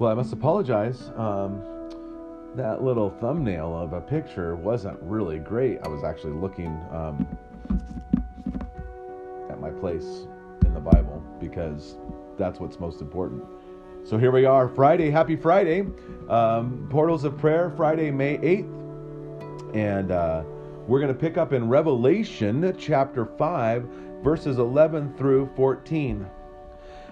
Well, I must apologize. Um, that little thumbnail of a picture wasn't really great. I was actually looking um, at my place in the Bible because that's what's most important. So here we are, Friday. Happy Friday. Um, Portals of Prayer, Friday, May 8th. And uh, we're going to pick up in Revelation chapter 5, verses 11 through 14.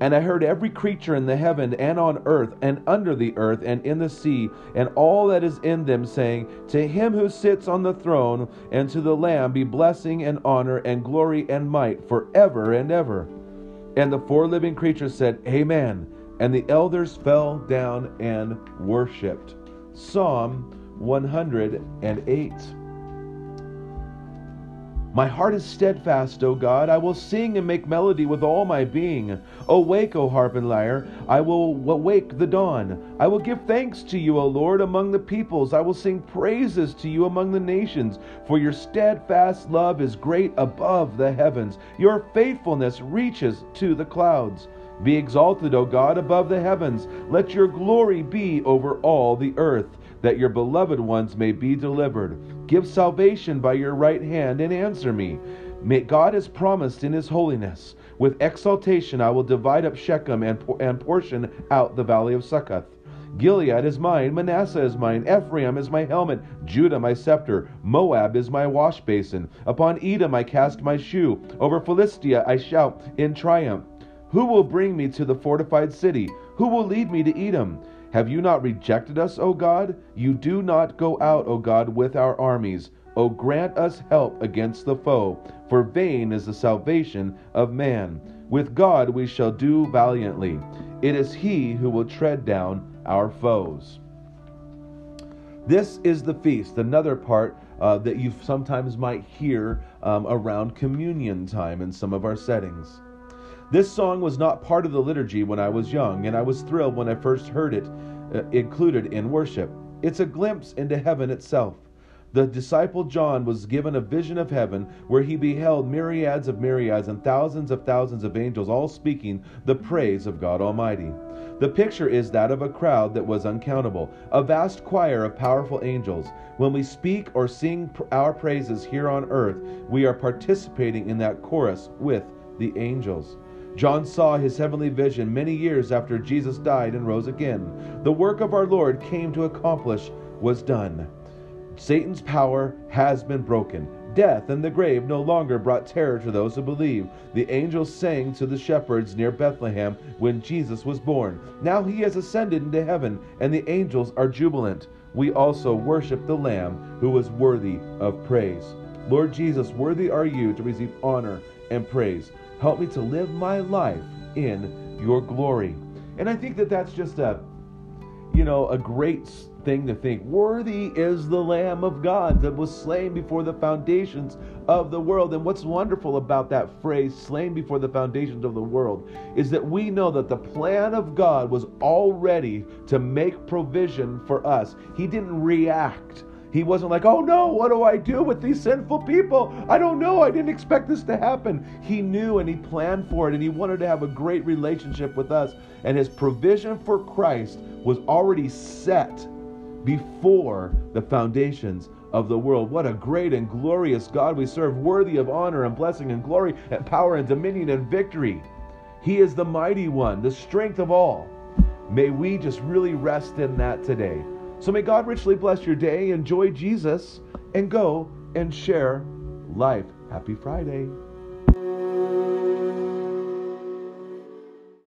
And I heard every creature in the heaven and on earth and under the earth and in the sea and all that is in them saying, To him who sits on the throne and to the Lamb be blessing and honor and glory and might forever and ever. And the four living creatures said, Amen. And the elders fell down and worshiped. Psalm 108. My heart is steadfast, O God. I will sing and make melody with all my being. Awake, O harp and lyre. I will awake the dawn. I will give thanks to you, O Lord, among the peoples. I will sing praises to you among the nations. For your steadfast love is great above the heavens. Your faithfulness reaches to the clouds. Be exalted, O God, above the heavens. Let your glory be over all the earth that your beloved ones may be delivered. Give salvation by your right hand and answer me. May God has promised in his holiness. With exaltation I will divide up Shechem and, and portion out the valley of Succoth. Gilead is mine, Manasseh is mine, Ephraim is my helmet, Judah my scepter, Moab is my wash basin. Upon Edom I cast my shoe, over Philistia I shout in triumph. Who will bring me to the fortified city? Who will lead me to Edom? Have you not rejected us, O God? You do not go out, O God, with our armies. O grant us help against the foe, for vain is the salvation of man. With God we shall do valiantly. It is He who will tread down our foes. This is the feast, another part uh, that you sometimes might hear um, around communion time in some of our settings. This song was not part of the liturgy when I was young, and I was thrilled when I first heard it uh, included in worship. It's a glimpse into heaven itself. The disciple John was given a vision of heaven where he beheld myriads of myriads and thousands of thousands of angels all speaking the praise of God Almighty. The picture is that of a crowd that was uncountable, a vast choir of powerful angels. When we speak or sing our praises here on earth, we are participating in that chorus with the angels. John saw his heavenly vision many years after Jesus died and rose again. The work of our Lord came to accomplish was done. Satan's power has been broken. Death and the grave no longer brought terror to those who believe. The angels sang to the shepherds near Bethlehem when Jesus was born. Now he has ascended into heaven, and the angels are jubilant. We also worship the Lamb who is worthy of praise. Lord Jesus, worthy are you to receive honor and praise. Help me to live my life in your glory. And I think that that's just a, you know, a great thing to think. Worthy is the Lamb of God that was slain before the foundations of the world. And what's wonderful about that phrase, slain before the foundations of the world, is that we know that the plan of God was already to make provision for us. He didn't react he wasn't like, oh no, what do I do with these sinful people? I don't know. I didn't expect this to happen. He knew and he planned for it and he wanted to have a great relationship with us. And his provision for Christ was already set before the foundations of the world. What a great and glorious God we serve, worthy of honor and blessing and glory and power and dominion and victory. He is the mighty one, the strength of all. May we just really rest in that today. So may God richly bless your day. Enjoy Jesus and go and share life. Happy Friday.